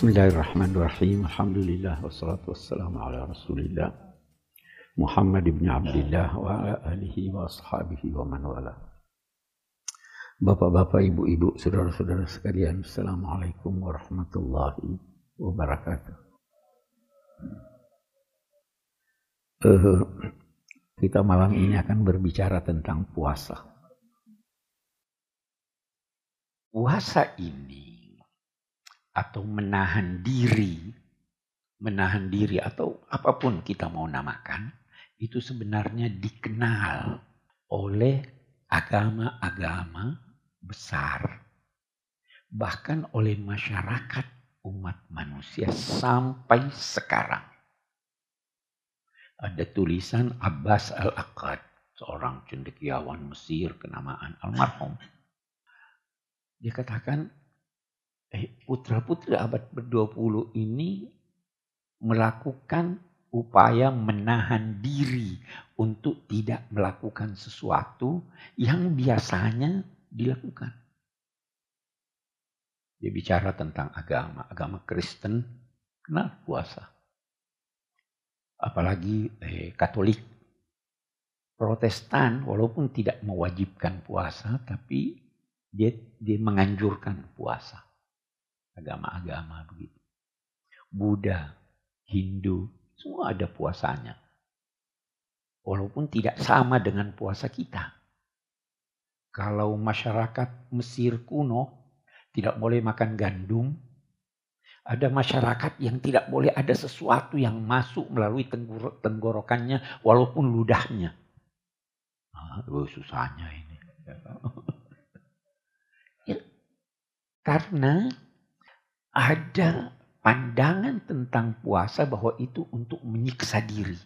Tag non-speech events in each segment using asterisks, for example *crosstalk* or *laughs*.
Bismillahirrahmanirrahim. Alhamdulillah wassalatu wassalamu ala Rasulillah Muhammad ibn Abdullah wa ala alihi wa ashabihi wa man wala. Bapak-bapak, ibu-ibu, saudara-saudara sekalian, Assalamualaikum warahmatullahi wabarakatuh. Uh, kita malam ini akan berbicara tentang puasa. Puasa ini atau menahan diri, menahan diri atau apa pun kita mau namakan, itu sebenarnya dikenal oleh agama-agama besar, bahkan oleh masyarakat umat manusia sampai sekarang. Ada tulisan Abbas al-Aqad, seorang cendekiawan Mesir kenamaan almarhum. Dia katakan eh, putra-putri abad ke-20 ini melakukan upaya menahan diri untuk tidak melakukan sesuatu yang biasanya dilakukan. Dia bicara tentang agama, agama Kristen kenal puasa. Apalagi eh, Katolik. Protestan walaupun tidak mewajibkan puasa tapi dia dia menganjurkan puasa agama-agama begitu. Buddha, Hindu, semua ada puasanya. Walaupun tidak sama dengan puasa kita. Kalau masyarakat Mesir kuno tidak boleh makan gandum, ada masyarakat yang tidak boleh ada sesuatu yang masuk melalui tenggorokannya walaupun ludahnya. Ah, susahnya ini. *laughs* ya, karena ada pandangan tentang puasa bahwa itu untuk menyiksa diri.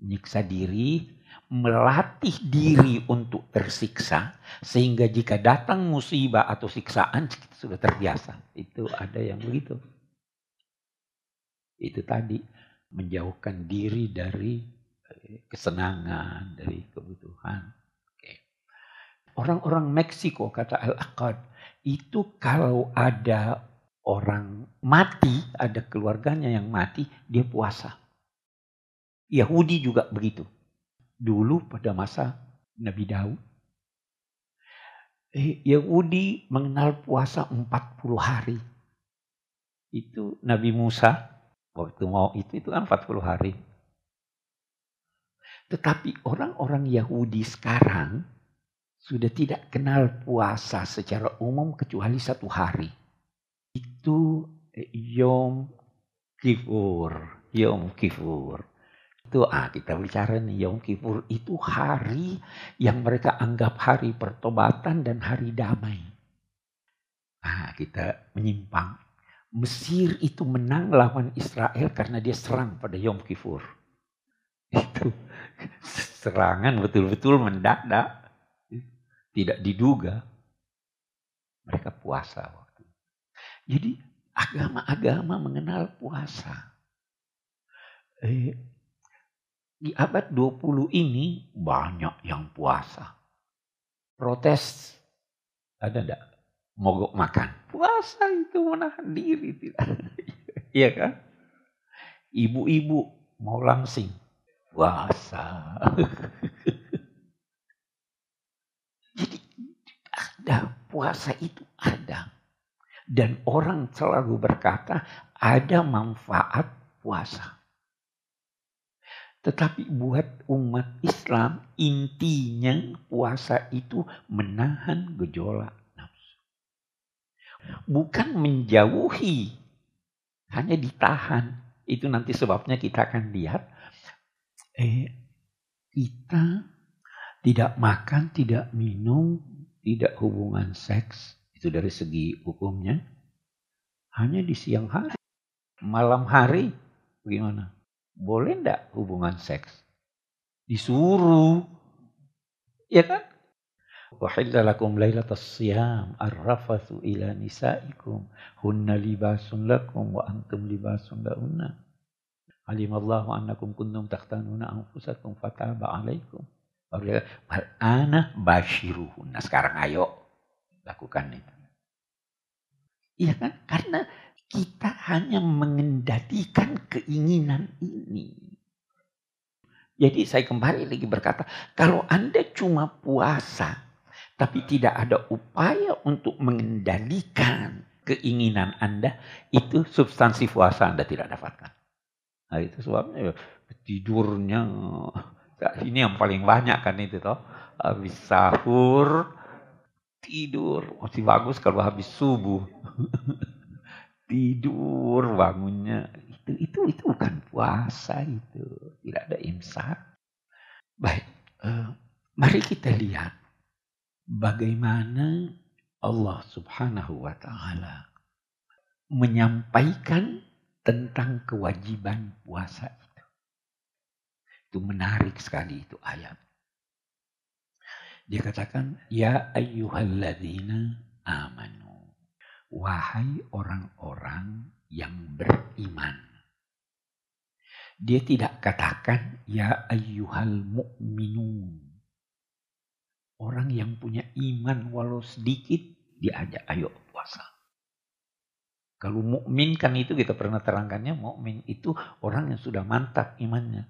Menyiksa diri, melatih diri untuk tersiksa, sehingga jika datang musibah atau siksaan kita sudah terbiasa. Itu ada yang begitu. Itu tadi menjauhkan diri dari eh, kesenangan, dari kebutuhan. Orang-orang Meksiko kata Al-Aqad, itu kalau ada orang mati, ada keluarganya yang mati, dia puasa. Yahudi juga begitu. Dulu pada masa Nabi Daud, eh, Yahudi mengenal puasa 40 hari. Itu Nabi Musa, waktu mau itu, itu kan 40 hari. Tetapi orang-orang Yahudi sekarang, sudah tidak kenal puasa secara umum kecuali satu hari. Itu Yom Kippur. Yom Kippur. Itu ah kita bicara nih Yom Kippur itu hari yang mereka anggap hari pertobatan dan hari damai. Ah kita menyimpang. Mesir itu menang lawan Israel karena dia serang pada Yom Kippur. Itu serangan betul-betul mendadak tidak diduga, mereka puasa waktu Jadi agama-agama mengenal puasa. Eh, di abad 20 ini banyak yang puasa. Protes ada enggak? Mogok makan. Puasa itu menahan diri. *laughs* Iya kan? Ibu-ibu mau langsing. Puasa. *laughs* ada, puasa itu ada. Dan orang selalu berkata ada manfaat puasa. Tetapi buat umat Islam intinya puasa itu menahan gejolak nafsu. Bukan menjauhi, hanya ditahan. Itu nanti sebabnya kita akan lihat. Eh, kita tidak makan, tidak minum, tidak hubungan seks, itu dari segi hukumnya, hanya di siang hari. Malam hari, bagaimana? Boleh enggak hubungan seks? Disuruh. Ya kan? Wahilla lakum laylatas siyam arrafathu ila nisaikum hunna libasun lakum wa antum libasun lahunna. Alimallahu annakum kuntum takhtanuna anfusakum fataba alaikum. Dia ana Nah sekarang ayo lakukan itu. Iya kan? Karena kita hanya mengendalikan keinginan ini. Jadi saya kembali lagi berkata, kalau Anda cuma puasa, tapi tidak ada upaya untuk mengendalikan keinginan Anda, itu substansi puasa Anda tidak dapatkan. Nah itu sebabnya tidurnya, ini yang paling banyak kan itu toh. Habis sahur, tidur. Masih bagus kalau habis subuh. *laughs* tidur bangunnya itu itu itu bukan puasa itu tidak ada imsak baik uh, mari kita lihat bagaimana Allah Subhanahu wa taala menyampaikan tentang kewajiban puasa itu. Menarik sekali itu ayat. Dia katakan, Ya ayyuhalladzina amanu. Wahai orang-orang yang beriman. Dia tidak katakan ya ayyuhal mu'minun. Orang yang punya iman walau sedikit diajak ayo puasa. Kalau mukmin kan itu kita pernah terangkannya mukmin itu orang yang sudah mantap imannya.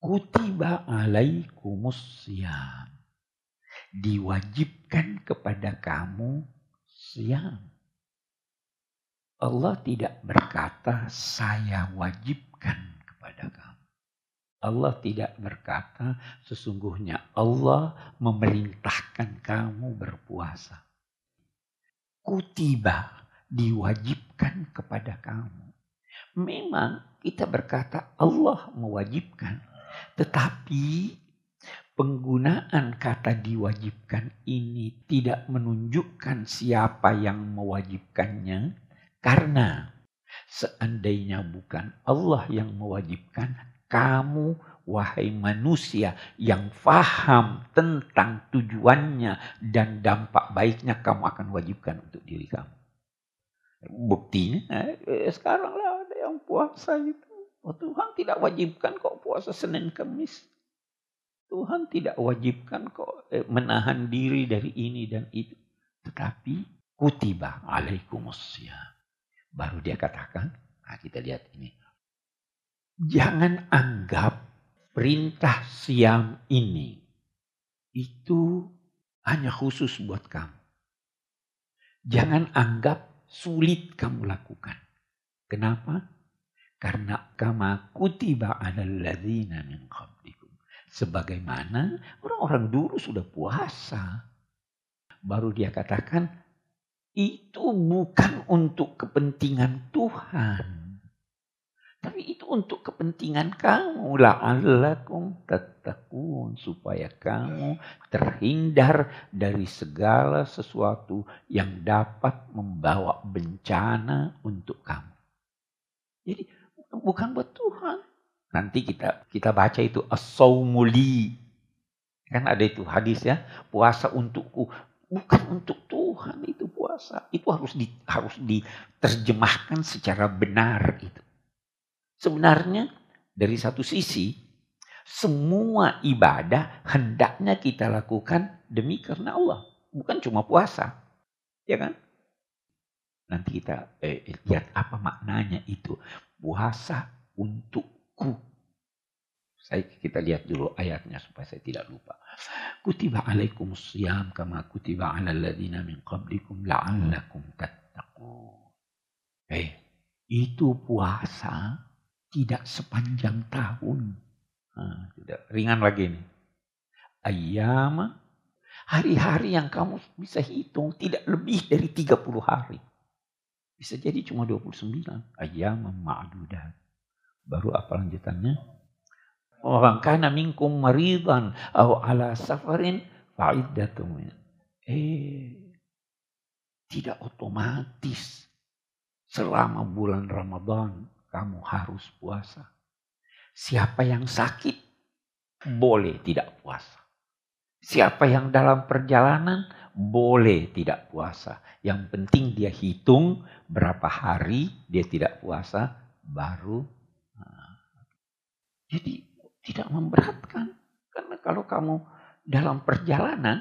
Kutiba alaikumus siam. Diwajibkan kepada kamu siam. Allah tidak berkata saya wajibkan kepada kamu. Allah tidak berkata sesungguhnya Allah memerintahkan kamu berpuasa. Kutiba diwajibkan kepada kamu. Memang kita berkata Allah mewajibkan. Tetapi penggunaan kata diwajibkan ini tidak menunjukkan siapa yang mewajibkannya karena seandainya bukan Allah yang mewajibkan, kamu wahai manusia yang faham tentang tujuannya dan dampak baiknya kamu akan wajibkan untuk diri kamu. Buktinya eh, sekarang lah ada yang puasa itu. Oh, Tuhan tidak wajibkan kok puasa Senin Kamis. Tuhan tidak wajibkan kok eh, menahan diri dari ini dan itu. Tetapi kutiba alaikumusya. Baru dia katakan, nah kita lihat ini. Jangan anggap perintah siam ini itu hanya khusus buat kamu. Jangan anggap sulit kamu lakukan. Kenapa? Karena kama kutiba ala ladzina min qablikum. Sebagaimana orang-orang dulu sudah puasa. Baru dia katakan itu bukan untuk kepentingan Tuhan. Tapi itu untuk kepentingan kamu. La'allakum tattaqun. Supaya kamu terhindar dari segala sesuatu yang dapat membawa bencana untuk kamu. Jadi bukan buat Tuhan. Nanti kita kita baca itu as-saumuli. Kan ada itu hadis ya, puasa untukku bukan untuk Tuhan itu puasa. Itu harus di, harus diterjemahkan secara benar itu. Sebenarnya dari satu sisi semua ibadah hendaknya kita lakukan demi karena Allah, bukan cuma puasa. Ya kan? Nanti kita eh, lihat apa maknanya itu. Puasa untukku. Saya kita lihat dulu ayatnya supaya saya tidak lupa. Kutiba alaikum siyam kama kutiba ala alladhina min qablikum la'allakum tattaqun. Eh, itu puasa tidak sepanjang tahun. Nah, tidak ringan lagi nih. Ayam hari-hari yang kamu bisa hitung tidak lebih dari 30 hari. Bisa jadi cuma 29. Ayam ma'dudat. Baru apa lanjutannya? Orang kana minkum maridan atau ala safarin fa'iddatum. Eh, tidak otomatis selama bulan Ramadan kamu harus puasa. Siapa yang sakit boleh tidak puasa. Siapa yang dalam perjalanan boleh tidak puasa. Yang penting dia hitung berapa hari dia tidak puasa baru. Nah. Jadi tidak memberatkan. Karena kalau kamu dalam perjalanan,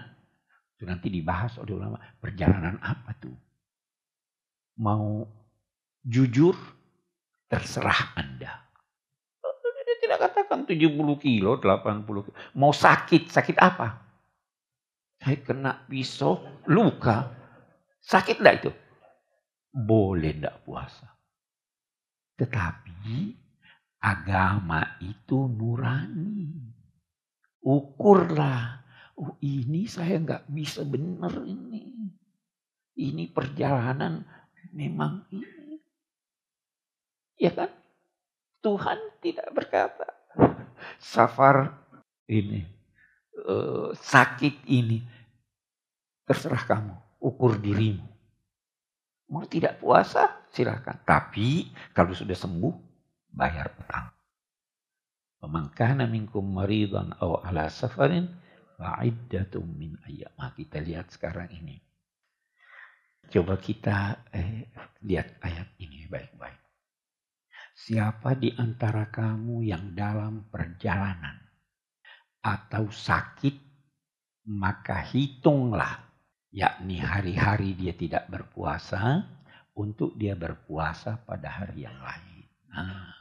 itu nanti dibahas oleh ulama, perjalanan apa tuh? Mau jujur, terserah Anda. Tidak katakan 70 kilo, 80 kilo. Mau sakit, sakit apa? Saya kena pisau, luka. Sakit enggak itu? Boleh enggak puasa. Tetapi agama itu nurani. Ukurlah. Oh ini saya nggak bisa benar ini. Ini perjalanan memang ini. Ya kan? Tuhan tidak berkata. Safar ini. Uh, sakit ini. Terserah kamu. Ukur dirimu. Mau tidak puasa silahkan. Tapi kalau sudah sembuh bayar utang. Pemangkana minkum maridan aw ala safarin Fa'iddatum min ayyam. Nah, kita lihat sekarang ini. Coba kita eh, lihat ayat ini baik-baik. Siapa di antara kamu yang dalam perjalanan atau sakit, maka hitunglah, yakni hari-hari dia tidak berpuasa, untuk dia berpuasa pada hari yang lain. Nah,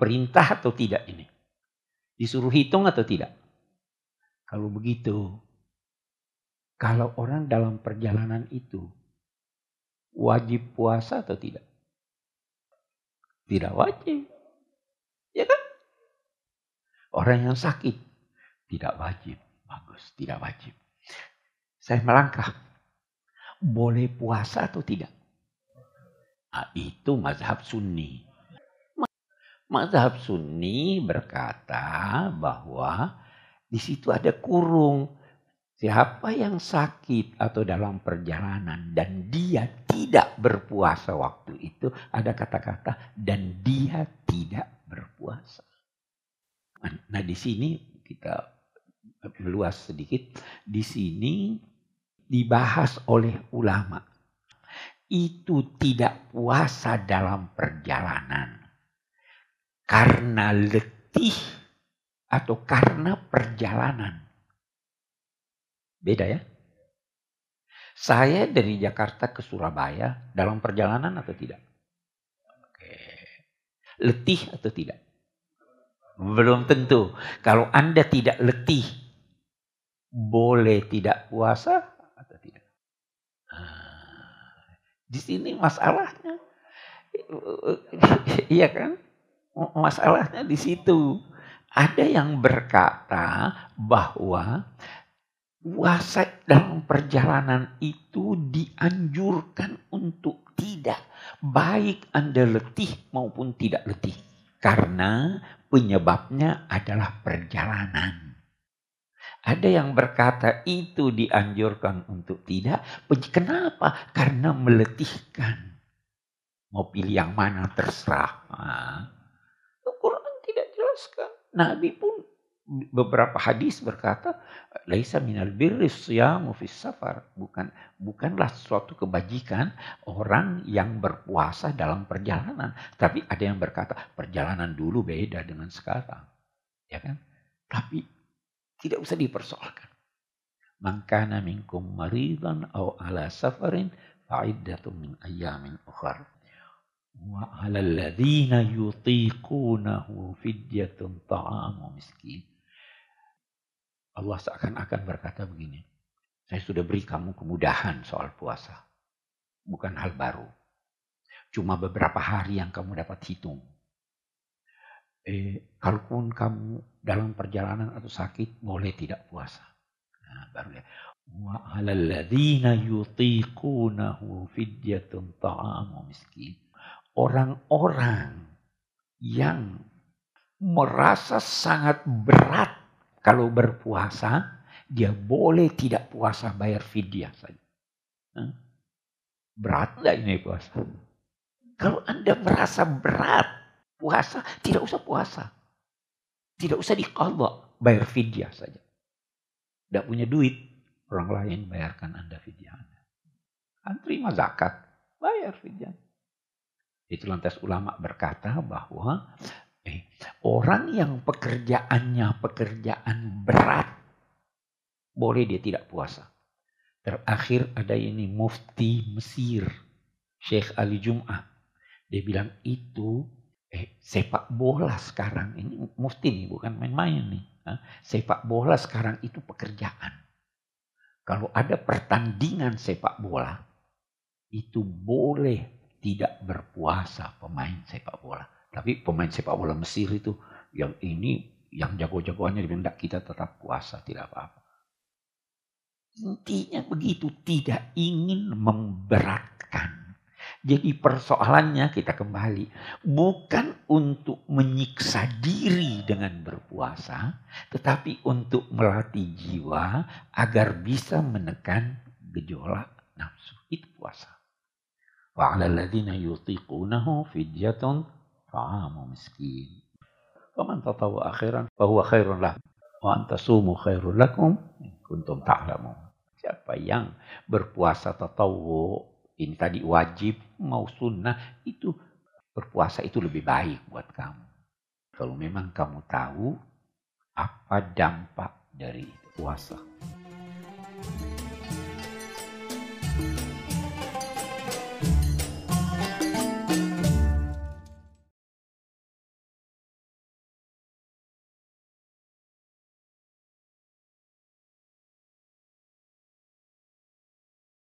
perintah atau tidak ini? Disuruh hitung atau tidak? Kalau begitu, kalau orang dalam perjalanan itu wajib puasa atau tidak? Tidak wajib. Orang yang sakit tidak wajib. Bagus, tidak wajib. Saya melangkah. Boleh puasa atau tidak? Nah, itu mazhab sunni. Mazhab sunni berkata bahwa di situ ada kurung. Siapa yang sakit atau dalam perjalanan dan dia tidak berpuasa waktu itu, ada kata-kata dan dia tidak berpuasa. Nah, di sini kita meluas sedikit. Di sini dibahas oleh ulama. Itu tidak puasa dalam perjalanan. Karena letih atau karena perjalanan. Beda ya. Saya dari Jakarta ke Surabaya dalam perjalanan atau tidak? Oke. Letih atau tidak? Belum tentu. Kalau Anda tidak letih, boleh tidak puasa atau tidak? Nah, di sini masalahnya. *laughs* Iya kan? Masalahnya di situ. Ada yang berkata bahwa puasa dalam perjalanan itu dianjurkan untuk tidak. Baik Anda letih maupun tidak letih. Karena penyebabnya adalah perjalanan. Ada yang berkata itu dianjurkan untuk tidak. Kenapa? Karena meletihkan. Mau pilih yang mana terserah. Nah, Quran tidak jelaskan. Nabi pun beberapa hadis berkata laisa minal birri siyamu fis safar. Bukan bukanlah suatu kebajikan orang yang berpuasa dalam perjalanan. Tapi ada yang berkata perjalanan dulu beda dengan sekarang. Ya kan? Tapi tidak usah dipersoalkan. Mangkana minkum maridan au ala safarin fa'iddatun min ayyamin ukhra. Wa 'alal ladzina yutiqunahu fidyatun ta'amu miskin. Allah seakan-akan berkata begini. Saya sudah beri kamu kemudahan soal puasa. Bukan hal baru. Cuma beberapa hari yang kamu dapat hitung. Eh, kalaupun kamu dalam perjalanan atau sakit, boleh tidak puasa. Nah, baru ya. Orang-orang yang merasa sangat berat kalau berpuasa, dia boleh tidak puasa bayar fidyah saja. Berat nggak ini puasa? Kalau Anda merasa berat puasa, tidak usah puasa. Tidak usah dikodok, bayar fidyah saja. Tidak punya duit, orang lain bayarkan Anda fidyah Anda. Kan terima zakat, bayar fidyah. Itu lantas ulama berkata bahwa eh, orang yang pekerjaannya pekerjaan berat, boleh dia tidak puasa. Terakhir ada ini mufti Mesir, Syekh Ali Jum'ah. Dia bilang itu eh, sepak bola sekarang ini mesti nih bukan main-main nih. Sepak bola sekarang itu pekerjaan. Kalau ada pertandingan sepak bola itu boleh tidak berpuasa pemain sepak bola. Tapi pemain sepak bola Mesir itu yang ini yang jago-jagoannya dibilang kita tetap puasa tidak apa-apa. Intinya begitu, tidak ingin memberatkan jadi persoalannya kita kembali bukan untuk menyiksa diri dengan berpuasa, tetapi untuk melatih jiwa agar bisa menekan gejolak nafsu. Itu puasa. Wa 'ala alladziina yutiqunahu miskin. Faman tatawwa akhiran fa huwa khairun lah. Wa antasumu khairul lakum kuntum ta'lamun. Siapa yang berpuasa tatawwu ini tadi wajib mau sunnah itu berpuasa itu lebih baik buat kamu. Kalau memang kamu tahu apa dampak dari puasa.